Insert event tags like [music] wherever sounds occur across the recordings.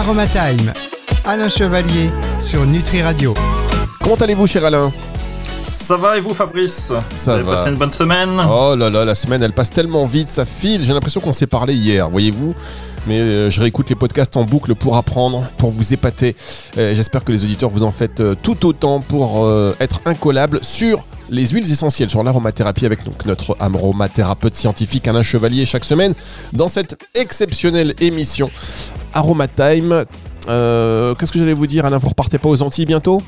Aromatime, Alain Chevalier sur Nutri Radio. Comment allez-vous, cher Alain? Ça va et vous, Fabrice? Ça Vous avez va. passé une bonne semaine? Oh là là, la semaine, elle passe tellement vite, ça file. J'ai l'impression qu'on s'est parlé hier, voyez-vous. Mais euh, je réécoute les podcasts en boucle pour apprendre, pour vous épater. Euh, J'espère que les auditeurs vous en faites euh, tout autant pour être incollables sur les huiles essentielles, sur l'aromathérapie avec donc, notre aromathérapeute scientifique Alain Chevalier chaque semaine dans cette exceptionnelle émission Aromatime. Euh, Qu'est-ce que j'allais vous dire, Alain Vous repartez pas aux Antilles bientôt?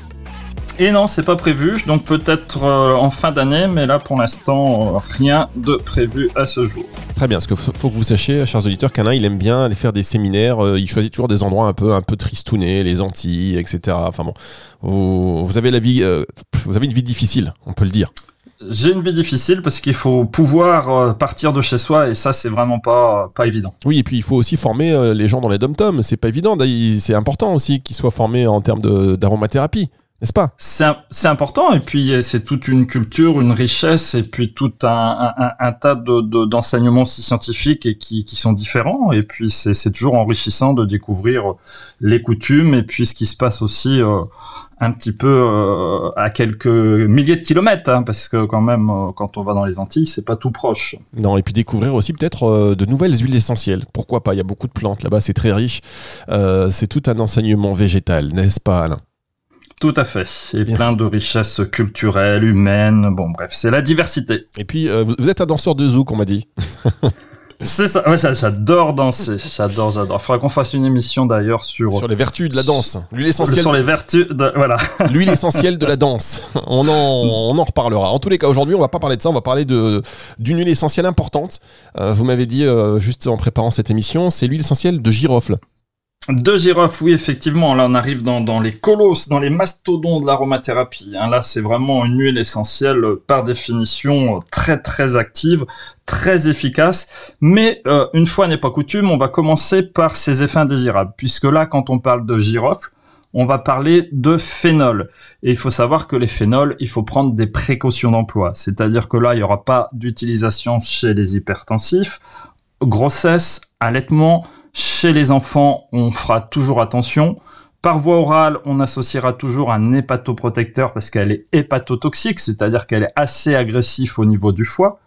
Et non, c'est pas prévu, donc peut-être euh, en fin d'année, mais là pour l'instant, euh, rien de prévu à ce jour. Très bien, parce qu'il faut, que vous sachiez, chers auditeurs, qu'Alain, il aime bien aller faire des séminaires. euh, il choisit toujours des endroits un peu, un peu tristounés, les Antilles, etc. Enfin bon, vous, vous avez la vie, vous avez une vie difficile, on peut le dire. J'ai une vie difficile parce qu'il faut pouvoir euh, partir de chez soi et ça c'est vraiment pas, pas évident. Oui, et puis il faut aussi former euh, les gens dans les dom-toms. C'est pas évident. C'est important aussi qu'ils soient formés en termes d'aromathérapie, n'est-ce pas? C'est important et puis euh, c'est toute une culture, une richesse et puis tout un, un- un- tas de- de- d'enseignements aussi scientifiques et qui, qui sont différents et puis c'est toujours enrichissant de découvrir les coutumes et puis ce qui se passe aussi euh, un petit peu euh, à quelques milliers de kilomètres hein, parce que quand même euh, quand on va dans les Antilles c'est pas tout proche. Non, et puis découvrir aussi peut-être euh, de nouvelles huiles essentielles. Pourquoi pas? Il y a beaucoup de plantes là-bas, c'est très riche. Euh, c'est tout un enseignement végétal, n'est-ce pas, Alain? Tout à fait et Bien. plein de richesses culturelles, humaines, bon bref c'est la diversité. Et puis, euh, vous, êtes un danseur de zouk, on m'a dit. [laughs] C'est ça, ouais, ça, j'adore danser, j'adore, j'adore. Faudra qu'on fasse une émission d'ailleurs sur, Sur les vertus de la danse. L'huile essentielle sur les vertus de, voilà. [laughs] L'huile essentielle de la danse. [laughs] On en, on en reparlera. En tous les cas, aujourd'hui, on va pas parler de ça. On va parler de d'une huile essentielle importante. Euh, vous m'avez dit euh, juste en préparant cette émission, c'est l'huile essentielle de girofle. De girofle, oui, effectivement. Là, on arrive dans, dans les colosses, dans les mastodons de l'aromathérapie. hein. Là, c'est vraiment une huile essentielle, euh, par définition, euh, très, très active, très efficace. Mais, euh, une fois n'est pas coutume, on va commencer par ses effets indésirables. Puisque là, quand on parle de girofle, on va parler de phénol. Et il faut savoir que les phénols, il faut prendre des précautions d'emploi. C'est-à-dire que là, il n'y aura pas d'utilisation chez les hypertensifs. Grossesse, allaitement, chez les enfants, on fera toujours attention. Par voie orale, on associera toujours un hépatoprotecteur parce qu'elle est hépatotoxique, c'est-à-dire qu'elle est assez agressive au niveau du foie.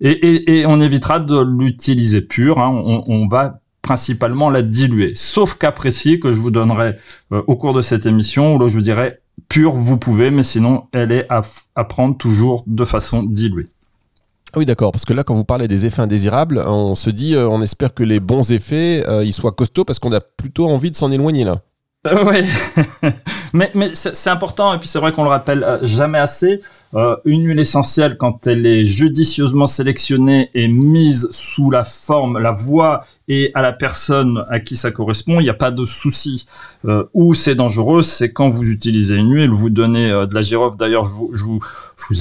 Et, on évitera de l'utiliser pure. hein. On, va principalement la diluer. Sauf cas précis que je vous donnerai euh, au cours de cette émission, où là je vous dirai pure, vous pouvez, mais sinon elle est à, à prendre toujours de façon diluée. Ah oui, d'accord. Parce que là, quand vous parlez des effets indésirables, on se dit, euh, on espère que les bons effets, euh, ils soient costauds parce qu'on a plutôt envie de s'en éloigner là. [laughs] Ouais, [laughs] mais, mais c'est important et puis c'est vrai qu'on le rappelle euh, jamais assez. Euh, une huile essentielle, quand elle est judicieusement sélectionnée et mise sous la forme, la voie et à la personne à qui ça correspond, il n'y a pas de souci. Euh, où c'est dangereux, c'est quand vous utilisez une huile, vous donnez euh, de la girofle. D'ailleurs, je vous,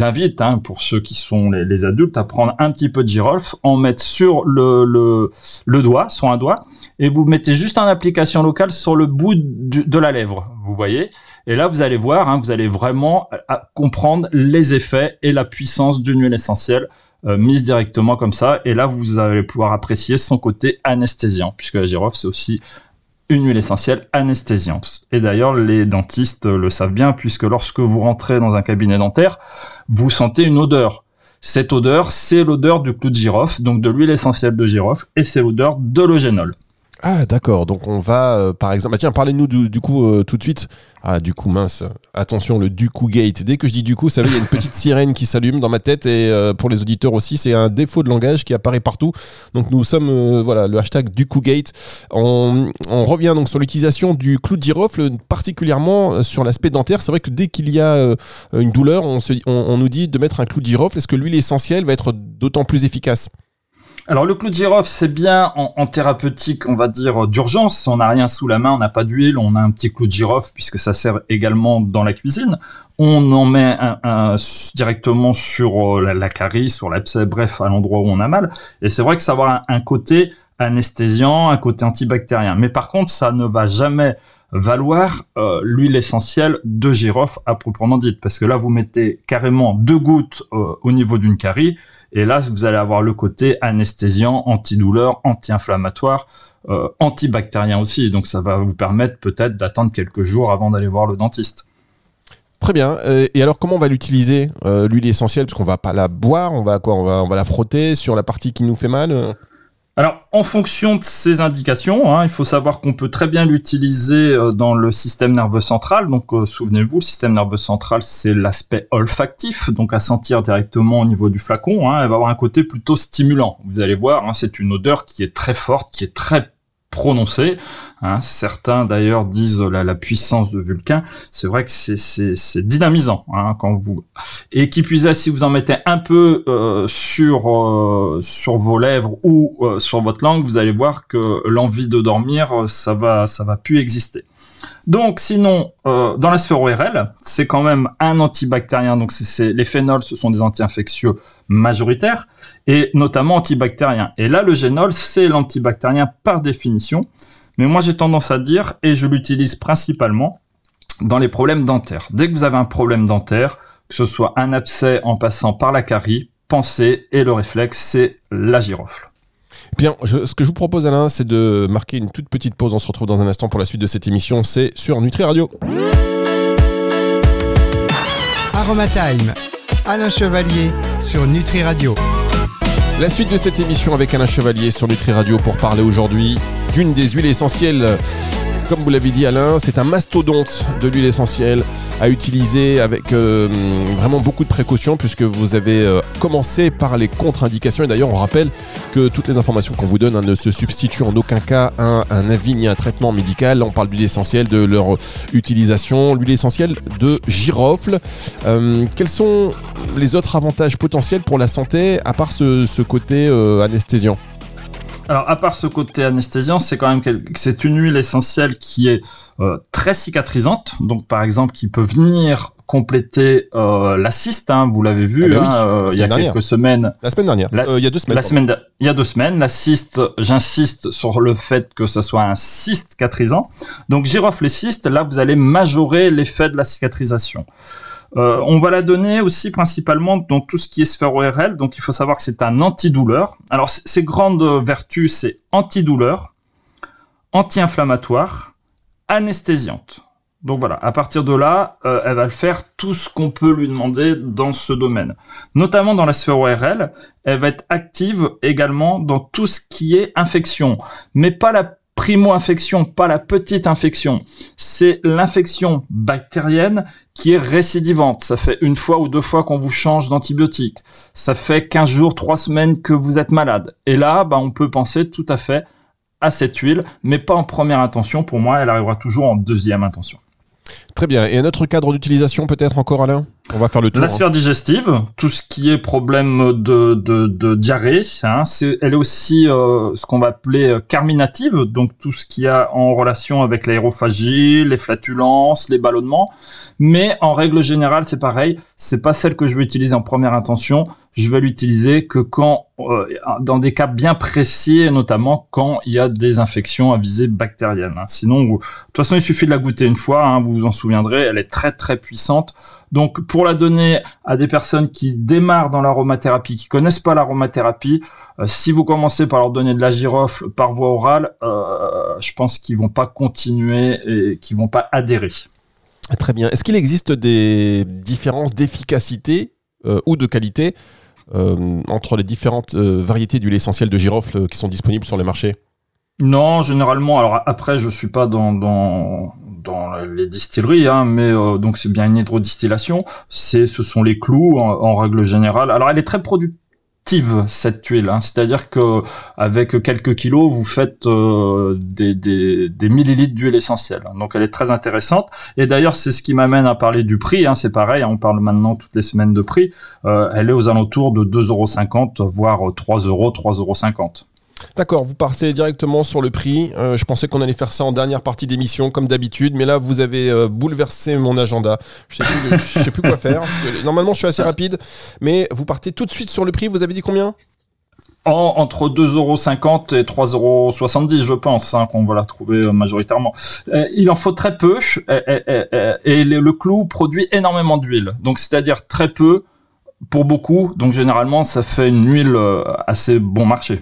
invite, hein, pour ceux qui sont les, adultes, à prendre un petit peu de girofle, en mettre sur le, le, le doigt, sur un doigt, et vous mettez juste en application locale sur le bout du- de la lèvre, vous voyez. Et là, vous allez voir, hein, vous allez vraiment euh, comprendre les effets et la puissance d'une huile essentielle euh, mise directement comme ça. Et là, vous allez pouvoir apprécier son côté anesthésiant, puisque la girofle, c'est aussi une huile essentielle anesthésiante. Et d'ailleurs, les dentistes le savent bien, puisque lorsque vous rentrez dans un cabinet dentaire, vous sentez une odeur. Cette odeur, c'est l'odeur du clou de girofle, donc de l'huile essentielle de girofle, et c'est l'odeur de l'eugénol. Ah, d'accord. Donc, on va, euh, par exemple. Ah, tiens, parlez-nous du, du coup euh, tout de suite. Ah, du coup, mince. Attention, le du coup gate. Dès que je dis du coup, ça veut il y a une petite sirène qui s'allume dans ma tête. Et euh, pour les auditeurs aussi, c'est un défaut de langage qui apparaît partout. Donc, nous sommes, voilà, le hashtag du coup gate. On, on revient donc sur l'utilisation du clou de girofle, particulièrement sur l'aspect dentaire. C'est vrai que dès qu'il y a une douleur, on, se, on, on nous dit de mettre un clou de girofle. Est-ce que l'huile essentielle va être d'autant plus efficace? Alors le clou de girofle, c'est bien en, thérapeutique, on va dire d'urgence. On n'a rien sous la main, on n'a pas d'huile, on a un petit clou de girofle puisque ça sert également dans la cuisine. On en met directement sur euh, la, carie, sur l'abcès, bref, à l'endroit où on a mal. Et c'est vrai que ça va avoir un côté anesthésiant, un côté antibactérien. Mais par contre, ça ne va jamais valoir euh, l'huile essentielle de girofle à proprement dite, parce que là vous mettez carrément deux gouttes euh, au niveau d'une carie, et là vous allez avoir le côté anesthésiant, antidouleur, anti-inflammatoire, euh, antibactérien aussi, donc ça va vous permettre peut-être d'attendre quelques jours avant d'aller voir le dentiste. Très bien. et alors, comment on va l'utiliser, l'huile essentielle? Parce qu'on va pas la boire, on va quoi? On va, on va la frotter sur la partie qui nous fait mal alors, en fonction de ces indications, hein, il faut savoir qu'on peut très bien l'utiliser euh, dans le système nerveux central. Donc, euh, souvenez-vous, le système nerveux central, c'est l'aspect olfactif, donc à sentir directement au niveau du flacon. Hein, elle va avoir un côté plutôt stimulant. Vous allez voir, hein, c'est une odeur qui est très forte, qui est très prononcée. Hein. Certains d'ailleurs disent la, puissance de Vulcain. C'est vrai que c'est dynamisant hein, quand vous et qui puisait si vous en mettez un peu euh, sur euh, sur vos lèvres ou euh, sur votre langue, vous allez voir que l'envie de dormir ça va ça va plus exister. Donc sinon, euh, dans la sphère ORL, c'est quand même un antibactérien. Donc c'est les phénols, ce sont des anti-infectieux majoritaires et notamment antibactériens. Et là, le génol, c'est l'antibactérien par définition. Mais moi, j'ai tendance à dire, et je l'utilise principalement dans les problèmes dentaires. Dès que vous avez un problème dentaire, que ce soit un abcès en passant par la carie, pensez, et le réflexe, c'est la girofle. Bien, ce que je vous propose Alain, c'est de marquer une toute petite pause. On se retrouve dans un instant pour la suite de cette émission. C'est sur Nutri Radio. Aromatime, Alain Chevalier sur Nutri Radio. La suite de cette émission avec Alain Chevalier sur Nutri Radio pour parler aujourd'hui d'une des huiles essentielles comme vous l'avez dit Alain, c'est un mastodonte de l'huile essentielle à utiliser avec euh, vraiment beaucoup de précautions puisque vous avez euh, commencé par les contre-indications et d'ailleurs on rappelle que toutes les informations qu'on vous donne hein, ne se substituent en aucun cas à un, avis ni à un traitement médical. on parle d'huile essentielle, de leur utilisation, l'huile essentielle de girofle. Euh, quels sont les autres avantages potentiels pour la santé à part ce, côté anesthésiant? Alors, à part ce côté anesthésiant, c'est quand même c'est une huile essentielle qui est euh, très cicatrisante. Donc, par exemple, qui peut venir compléter euh, la cyste. Hein, vous l'avez vu ah bah hein, euh, il y a quelques semaines. La semaine dernière. il y a deux semaines. La semaine. Il y a deux semaines. La cyste. J'insiste sur le fait que ce soit un cyste cicatrisant. Donc, girofle et cyste. Là, vous allez majorer l'effet de la cicatrisation. Euh, on va la donner aussi principalement dans tout ce qui est sphère ORL. Donc il faut savoir que c'est un antidouleur. Alors ses grandes vertus, c'est antidouleur, anti-inflammatoire, anesthésiante. Donc voilà, à partir de là, euh, elle va le faire tout ce qu'on peut lui demander dans ce domaine. Notamment dans la sphère ORL, elle va être active également dans tout ce qui est infection, mais pas la primo-infection, pas la petite infection. C'est l'infection bactérienne qui est récidivante. Ça fait une fois ou deux fois qu'on vous change d'antibiotique. Ça fait 15 jours, 3 semaines que vous êtes malade. Et là, bah, on peut penser tout à fait à cette huile, mais pas en première intention. Pour moi, elle arrivera toujours en deuxième intention. Très bien. Et un autre cadre d'utilisation peut-être encore, Alain? On va faire le tour. La sphère digestive, tout ce qui est problème de, de, de diarrhée, hein, c'est, elle est aussi euh, ce qu'on va appeler euh, carminative, donc tout ce qui a en relation avec l'aérophagie, les flatulences, les ballonnements. Mais en règle générale, c'est pareil. C'est pas celle que je vais utiliser en première intention je vais l'utiliser que quand, euh, dans des cas bien précis, notamment quand il y a des infections à visée bactérienne. Hein. Sinon, de toute façon, il suffit de la goûter une fois, hein, vous vous en souviendrez, elle est très très puissante. Donc, pour la donner à des personnes qui démarrent dans l'aromathérapie, qui connaissent pas l'aromathérapie, euh, si vous commencez par leur donner de la girofle par voie orale, euh, je pense qu'ils vont pas continuer et qu'ils vont pas adhérer. Très bien. Est-ce qu'il existe des différences d'efficacité ou de qualité entre les différentes euh, variétés d'huile essentielle de girofle qui sont disponibles sur le marché Non, généralement. Alors après, je suis pas dans, dans, dans les distilleries, hein, mais euh, donc c'est bien une hydrodistillation. C'est, ce sont les clous en, règle générale. Alors elle est très productive cette huile, hein. c'est-à-dire que avec quelques kilos vous faites euh, des, millilitres d'huile essentielle. Donc elle est très intéressante. Et d'ailleurs c'est ce qui m'amène à parler du prix. Hein. C'est pareil, on parle maintenant toutes les semaines de prix. Euh, elle est aux alentours de 2,50€, voire 3 euros, 3,50€. D'accord, vous partez directement sur le prix. Euh, je pensais qu'on allait faire ça en dernière partie d'émission, comme d'habitude, mais là, vous avez euh, bouleversé mon agenda. Je ne sais, plus quoi faire. normalement, je suis assez rapide, mais vous partez tout de suite sur le prix. Vous avez dit combien? Entre 2,50€ et 3,70€, je pense, hein, qu'on va la trouver euh, majoritairement. Euh, il en faut très peu, et, le clou produit énormément d'huile. Donc, c'est-à-dire très peu pour beaucoup. Donc, généralement, ça fait une huile assez bon marché.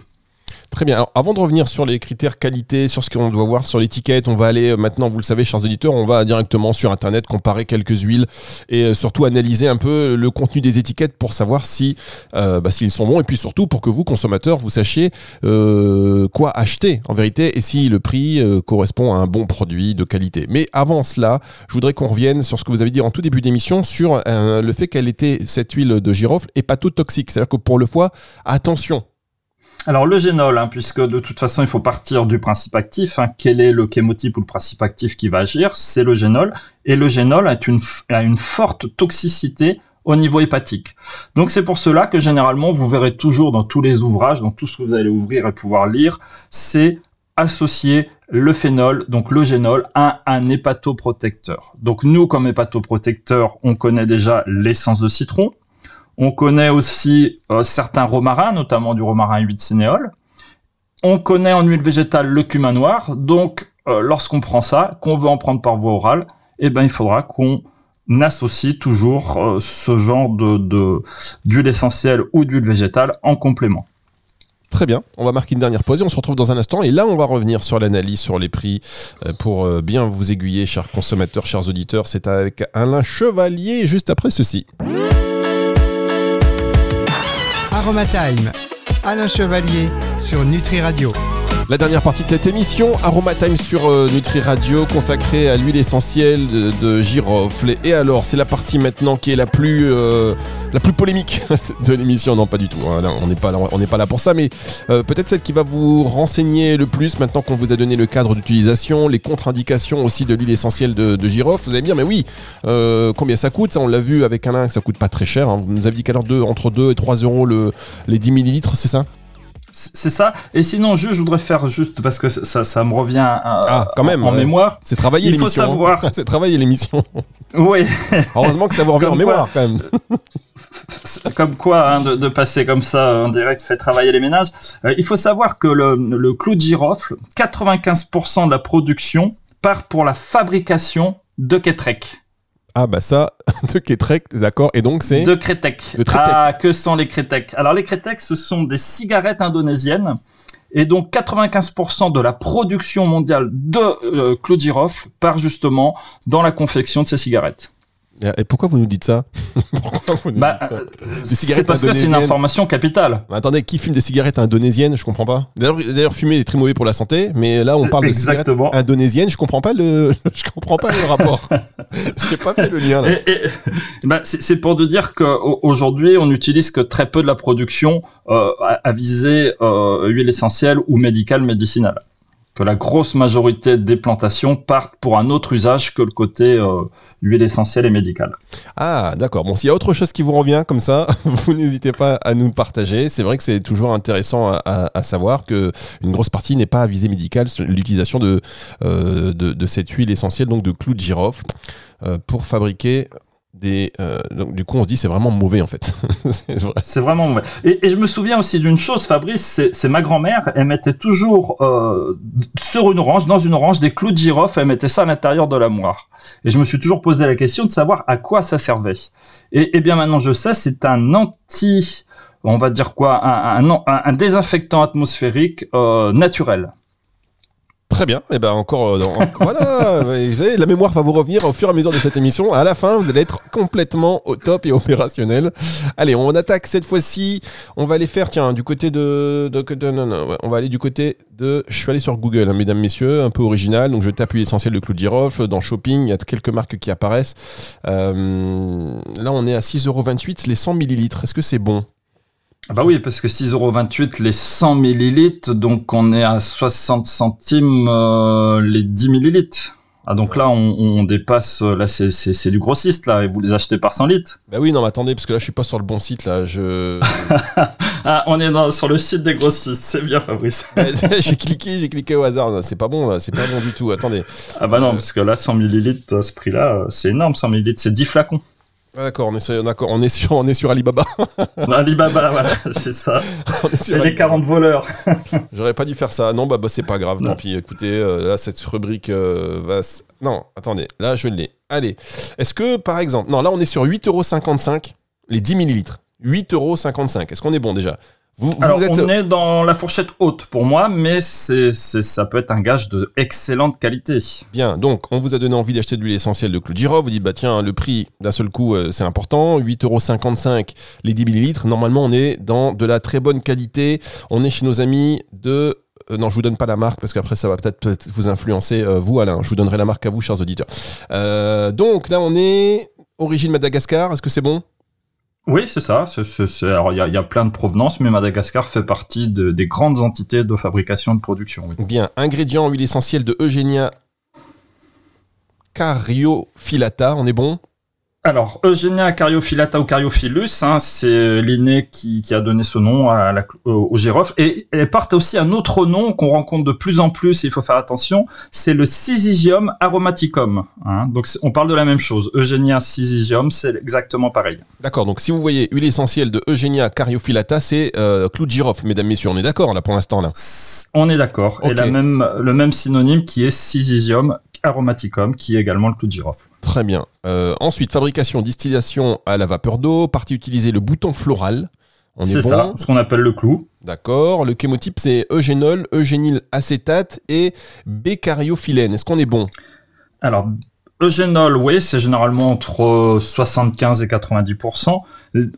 Très bien. Alors, avant de revenir sur les critères qualité, sur ce qu'on doit voir sur l'étiquette, on va aller euh, maintenant, vous le savez, chers éditeurs, on va directement sur Internet comparer quelques huiles et euh, surtout analyser un peu le contenu des étiquettes pour savoir si euh, bah, s'ils sont bons et puis surtout pour que vous, consommateurs, vous sachiez quoi acheter en vérité et si le prix correspond à un bon produit de qualité. Mais avant cela, je voudrais qu'on revienne sur ce que vous avez dit en tout début d'émission sur le fait qu'elle était cette huile de girofle hépatotoxique. C'est-à-dire que pour le foie, attention, alors le génol, hein, puisque de toute façon il faut partir du principe actif. Hein. quel est le chémotype ou le principe actif qui va agir? C'est le génol. Et le génol a une, forte toxicité au niveau hépatique. Donc c'est pour cela que généralement vous verrez toujours dans tous les ouvrages, dans tout ce que vous allez ouvrir et pouvoir lire, c'est associer le phénol, donc le génol, à un hépatoprotecteur. Donc nous, comme hépatoprotecteur, on connaît déjà l'essence de citron, on connaît aussi euh, certains romarins, notamment du romarin 8 sénéol. On connaît en huile végétale le cumin noir. Donc, euh, lorsqu'on prend ça, qu'on veut en prendre par voie orale, eh ben, il faudra qu'on associe toujours euh, ce genre de d'huile essentielle ou d'huile végétale en complément. Très bien, on va marquer une dernière pause et on se retrouve dans un instant. Et là, on va revenir sur l'analyse, sur les prix, pour bien vous aiguiller, chers consommateurs, chers auditeurs. C'est avec Alain Chevalier, juste après ceci. Aromatime, Alain Chevalier sur Nutri Radio. La dernière partie de cette émission, Aromatime sur euh, Nutri Radio, consacrée à l'huile essentielle de, girofle. Et alors, c'est la partie maintenant qui est la plus, euh, la plus polémique [laughs] de l'émission. Non, pas du tout. Hein. on n'est pas, là, pour ça, mais euh, peut-être celle qui va vous renseigner le plus maintenant qu'on vous a donné le cadre d'utilisation, les contre-indications aussi de l'huile essentielle de, girofle. Vous allez me dire, mais oui, combien ça coûte? On l'a vu avec un que ça coûte pas très cher. Hein. Vous nous avez dit qu'alors entre 2 et 3 euros le, les 10 millilitres, c'est ça? C'est ça. Et sinon, je, voudrais faire juste parce que ça, ça me revient ah, quand même, en, mémoire. C'est travailler l'émission. Il faut savoir. [laughs] c'est travailler l'émission. Oui. [laughs] Heureusement que ça vous revient en mémoire quand même. [laughs] comme quoi, hein, de, passer comme ça en direct fait travailler les ménages. Euh, il faut savoir que le, le clou de girofle, 95% de la production part pour la fabrication de Ketrek. Ah bah ça, [laughs] de Ketrek, d'accord. Et donc c'est De Kretek. Ah, que sont les Kretek Alors les Kretek, ce sont des cigarettes indonésiennes. Et donc 95% de la production mondiale de euh, part justement dans la confection de ces cigarettes. Et pourquoi vous nous dites ça [laughs] Pourquoi vous nous bah, dites ça euh, C'est parce que c'est une information capitale. attendez, qui fume des cigarettes indonésiennes Je comprends pas. D'ailleurs, fumer est très mauvais pour la santé, mais là on parle de cigarettes indonésiennes. Je comprends pas le, [laughs] je comprends pas le rapport. [laughs] J'ai pas fait le lien là. bah, c'est pour te dire qu'aujourd'hui on n'utilise que très peu de la production euh, à, viser euh, huile essentielle ou médicale médicinale que la grosse majorité des plantations partent pour un autre usage que le côté euh, huile essentielle et médicale. Ah, d'accord. Bon, s'il y a autre chose qui vous revient comme ça, [laughs] vous n'hésitez pas à nous partager. C'est vrai que c'est toujours intéressant à, savoir que une grosse partie n'est pas à visée médicale, l'utilisation de, euh, de, cette huile essentielle, donc de clou de girofle, euh, pour fabriquer euh, donc, du coup, on se dit c'est vraiment mauvais en fait. [laughs] c'est vraiment mauvais. Et, je me souviens aussi d'une chose, Fabrice, c'est ma grand-mère, elle mettait toujours euh, sur une orange, dans une orange, des clous de girofle, elle mettait ça à l'intérieur de la moire. Et je me suis toujours posé la question de savoir à quoi ça servait. Et, bien maintenant, je sais, c'est un anti, on va dire quoi, un, un, un désinfectant atmosphérique euh, naturel. Très bien. Et eh ben encore, euh, [laughs] voilà. la mémoire va vous revenir au fur et à mesure de cette émission. À la fin, vous allez être complètement au top et opérationnel. Allez, on attaque cette fois-ci. On va aller faire, tiens, du côté de, on va aller du côté de. Je suis allé sur Google, hein, mesdames, messieurs, un peu original. Donc je tape l'essentiel de Claude Girofle. Dans Shopping, il y a quelques marques qui apparaissent. Euh, là, on est à 6,28€ les 100 millilitres. Est-ce que c'est bon? Bah oui, parce que 6,28€ les 100 millilitres, donc on est à 60 centimes euh, les 10 millilitres. Ah donc là on, dépasse là c'est du grossiste là et vous les achetez par 100 litres. Bah oui non mais attendez parce que là je suis pas sur le bon site là je. [laughs] ah on est sur le site des grossistes c'est bien Fabrice. [laughs] [laughs] j'ai cliqué j'ai cliqué au hasard c'est pas bon là c'est pas bon du tout attendez. Ah bah non parce que là 100 millilitres à ce prix là c'est énorme 100 millilitres c'est 10 flacons. Ah, D'accord, on est sur, d'accord, on est sur, on est sur Alibaba. [laughs] Alibaba, voilà, [laughs] c'est ça. On est sur Et les Alibaba. 40 voleurs. [laughs] J'aurais pas dû faire ça. Non, bah, bah, c'est pas grave. Non. Tant pis. Écoutez, euh, là, cette rubrique euh, va. s- Non, attendez. Là, je l'ai. Allez. Est-ce que, par exemple. Non, là, on est sur 8,55€ les 10 millilitres. 8,55€. Est-ce qu'on est bon déjà? Vous, vous Alors, êtes. on est dans la fourchette haute pour moi, mais c'est, ça peut être un gage de excellente qualité. Bien, donc on vous a donné envie d'acheter de l'huile essentielle de Clou de Girofle. Vous dites, bah tiens, le prix d'un seul coup, euh, c'est important. 8,55€ les 10 millilitres. Normalement, on est dans de la très bonne qualité. On est chez nos amis de. euh, non, je vous donne pas la marque parce qu'après ça va peut-être peut vous influencer, euh, vous Alain. Je vous donnerai la marque à vous, chers auditeurs. Euh, donc là, on est origine Madagascar. Est-ce que c'est bon? Oui, c'est ça. Il y a, plein de provenances, mais Madagascar fait partie de- des grandes entités de fabrication de production. Bien. Ingrédients huile essentielle de Eugenia Cariophyllata. On est bon? Alors, Eugenia Cariophyllata ou Cariophilus, hein, c'est l'inné qui, qui a donné ce nom à la, cl- au, au girofle. Et elle porte aussi un autre nom qu'on rencontre de plus en plus, et il faut faire attention, c'est le Syzygium aromaticum. hein. Donc, on parle de la même chose. Eugenia Syzygium, c'est exactement pareil. D'accord, donc si vous voyez huile essentielle de Eugenia Cariophyllata, c'est euh, clou de girofle, mesdames, messieurs. On est d'accord là pour l'instant là. On est d'accord. Et la même, le même synonyme qui est Syzygium aromaticum, qui est également le clou de girofle. Très bien. Euh, ensuite, fabrication, distillation à la vapeur d'eau. Partie utilisée, le bouton floral. C'est bon. ça, ce qu'on appelle le clou. D'accord. Le chémotype, c'est eugénol, eugényl acétate et bécariophyllène. Est-ce qu'on est bon? Alors, eugénol, oui, c'est généralement entre 75 et 90%.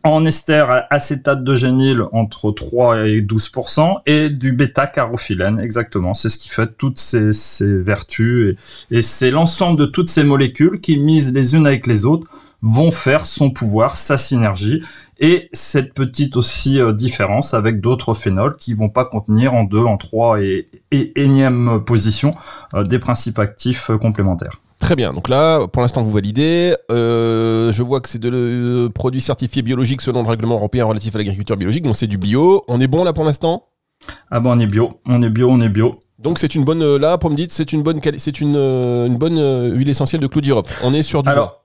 En ester, acétate d'eugényle, entre 3 et 12%. Et du bêta-carophylène, exactement. C'est ce qui fait toutes ces, vertus. Et, c'est l'ensemble de toutes ces molécules qui, mises les unes avec les autres, vont faire son pouvoir, sa synergie, et cette petite aussi euh, différence avec d'autres phénols qui vont pas contenir en deux, en trois et, et énième position euh, des principes actifs euh, complémentaires. Très bien. Donc là, pour l'instant, vous validez. Euh, je vois que c'est de le produit certifié biologique selon le règlement européen relatif à l'agriculture biologique. Donc c'est du bio. On est bon là pour l'instant? Ah ben on est bio, on est bio, on est bio. Donc c'est une bonne euh, là pour me dire c'est une bonne c'est une, euh, une bonne euh, huile essentielle de clou de girofle. On est sur du bon. Alors,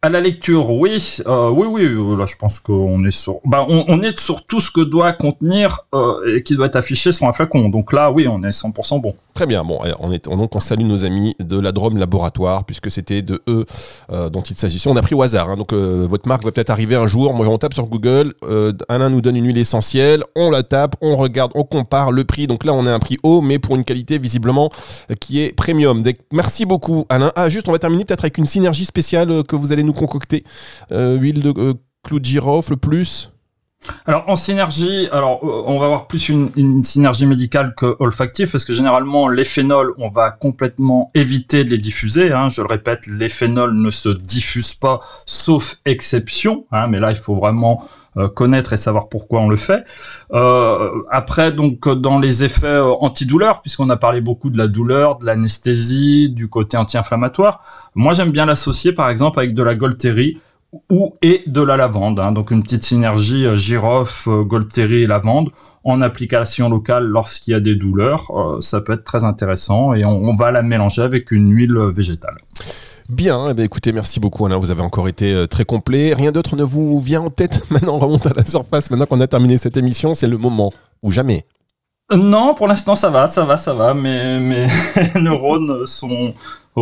à la lecture, oui, euh, oui, oui. euh, Là, je pense qu'on est sur, bah, on, on est sur tout ce que doit contenir euh, et qui doit être affiché sur un flacon. Donc là, oui, on est 100% bon. Très bien. Bon, eh, on donc on salue nos amis de la Drôme Laboratoire puisque c'était de eux euh, dont il s'agissait. On a pris au hasard. hein. donc euh, votre marque va peut-être arriver un jour. Moi, on tape sur Google. euh, Alain nous donne une huile essentielle. On la tape, on regarde, on compare le prix. Donc là, on a un prix haut, mais pour une qualité visiblement qui est premium. Merci beaucoup, Alain. Ah, juste, on va terminer peut-être avec une synergie spéciale que vous allez nous concocter. Huile de clou de girofle plus. Alors en synergie, alors euh, on va avoir plus une, synergie médicale que olfactive parce que généralement les phénols, on va complètement éviter de les diffuser. hein. Je le répète, les phénols ne se diffusent pas sauf exception. hein, mais là, il faut vraiment euh, connaître et savoir pourquoi on le fait. Euh, après, donc dans les effets antidouleurs, puisqu'on a parlé beaucoup de la douleur, de l'anesthésie, du côté anti-inflammatoire, moi j'aime bien l'associer par exemple avec de la Golterie ou et de la lavande. hein. donc une petite synergie euh, girofle, euh, Golterie et lavande en application locale lorsqu'il y a des douleurs. euh, ça peut être très intéressant et on, on va la mélanger avec une huile végétale. Bien, eh bien, écoutez, merci beaucoup Alain, vous avez encore été très complet. Rien d'autre ne vous vient en tête? [laughs] Maintenant, on remonte à la surface. Maintenant qu'on a terminé cette émission, c'est le moment ou jamais. Non, pour l'instant ça va, ça va, ça va. Mes, mes [laughs] neurones sont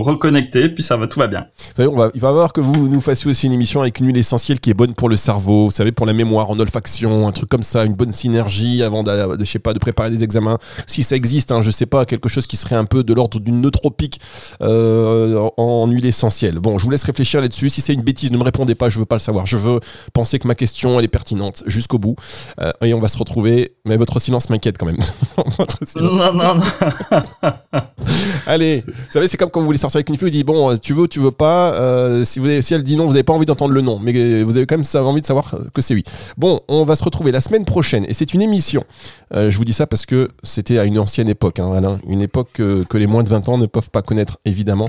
reconnectés, puis ça va, tout va bien. Vous savez, on va, il va falloir que vous nous fassiez aussi une émission avec une huile essentielle qui est bonne pour le cerveau, vous savez, pour la mémoire, en olfaction, un truc comme ça, une bonne synergie avant de, de, je sais pas, de préparer des examens. Si ça existe, hein, je sais pas, quelque chose qui serait un peu de l'ordre d'une nootropique euh, en, en huile essentielle. Bon, je vous laisse réfléchir là-dessus. Si c'est une bêtise, ne me répondez pas, je veux pas le savoir. Je veux penser que ma question, elle est pertinente jusqu'au bout. Euh, et on va se retrouver. Mais votre silence m'inquiète quand même. [laughs] Votre silence. Non, non, non. Allez, vous savez, c'est comme quand vous voulez avec une fille, vous dites bon, euh, tu veux, tu veux pas. euh, si, vous, si elle dit non, vous n'avez pas envie d'entendre le non, mais vous avez quand même envie de savoir que c'est oui. Bon, on va se retrouver la semaine prochaine et c'est une émission. Euh, je vous dis ça parce que c'était à une ancienne époque, hein, Alain, une époque que, que les moins de 20 ans ne peuvent pas connaître évidemment.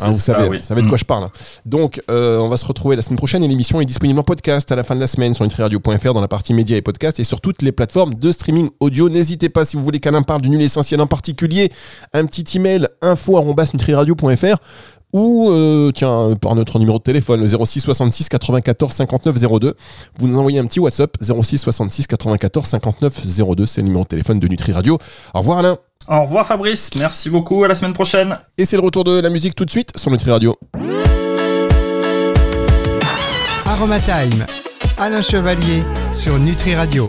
Hein, vous ça, savez, oui. vous savez de quoi Mm. je parle. Donc, euh, on va se retrouver la semaine prochaine et l'émission est disponible en podcast à la fin de la semaine sur nutriradio.fr dans la partie médias et podcasts et sur toutes les plateformes de streaming audio. N'hésitez pas, si vous voulez qu'Alain parle d'une huile essentielle en particulier, un petit email info@nutriradio.fr ou euh, tiens par notre numéro de téléphone le 06 66 94 59 02. Vous nous envoyez un petit WhatsApp 06 66 94 59 02, c'est le numéro de téléphone de Nutri Radio. Au revoir Alain. Au revoir Fabrice, merci beaucoup, à la semaine prochaine. Et c'est le retour de la musique tout de suite sur Nutri Radio. Aroma Time, Alain Chevalier sur Nutri Radio.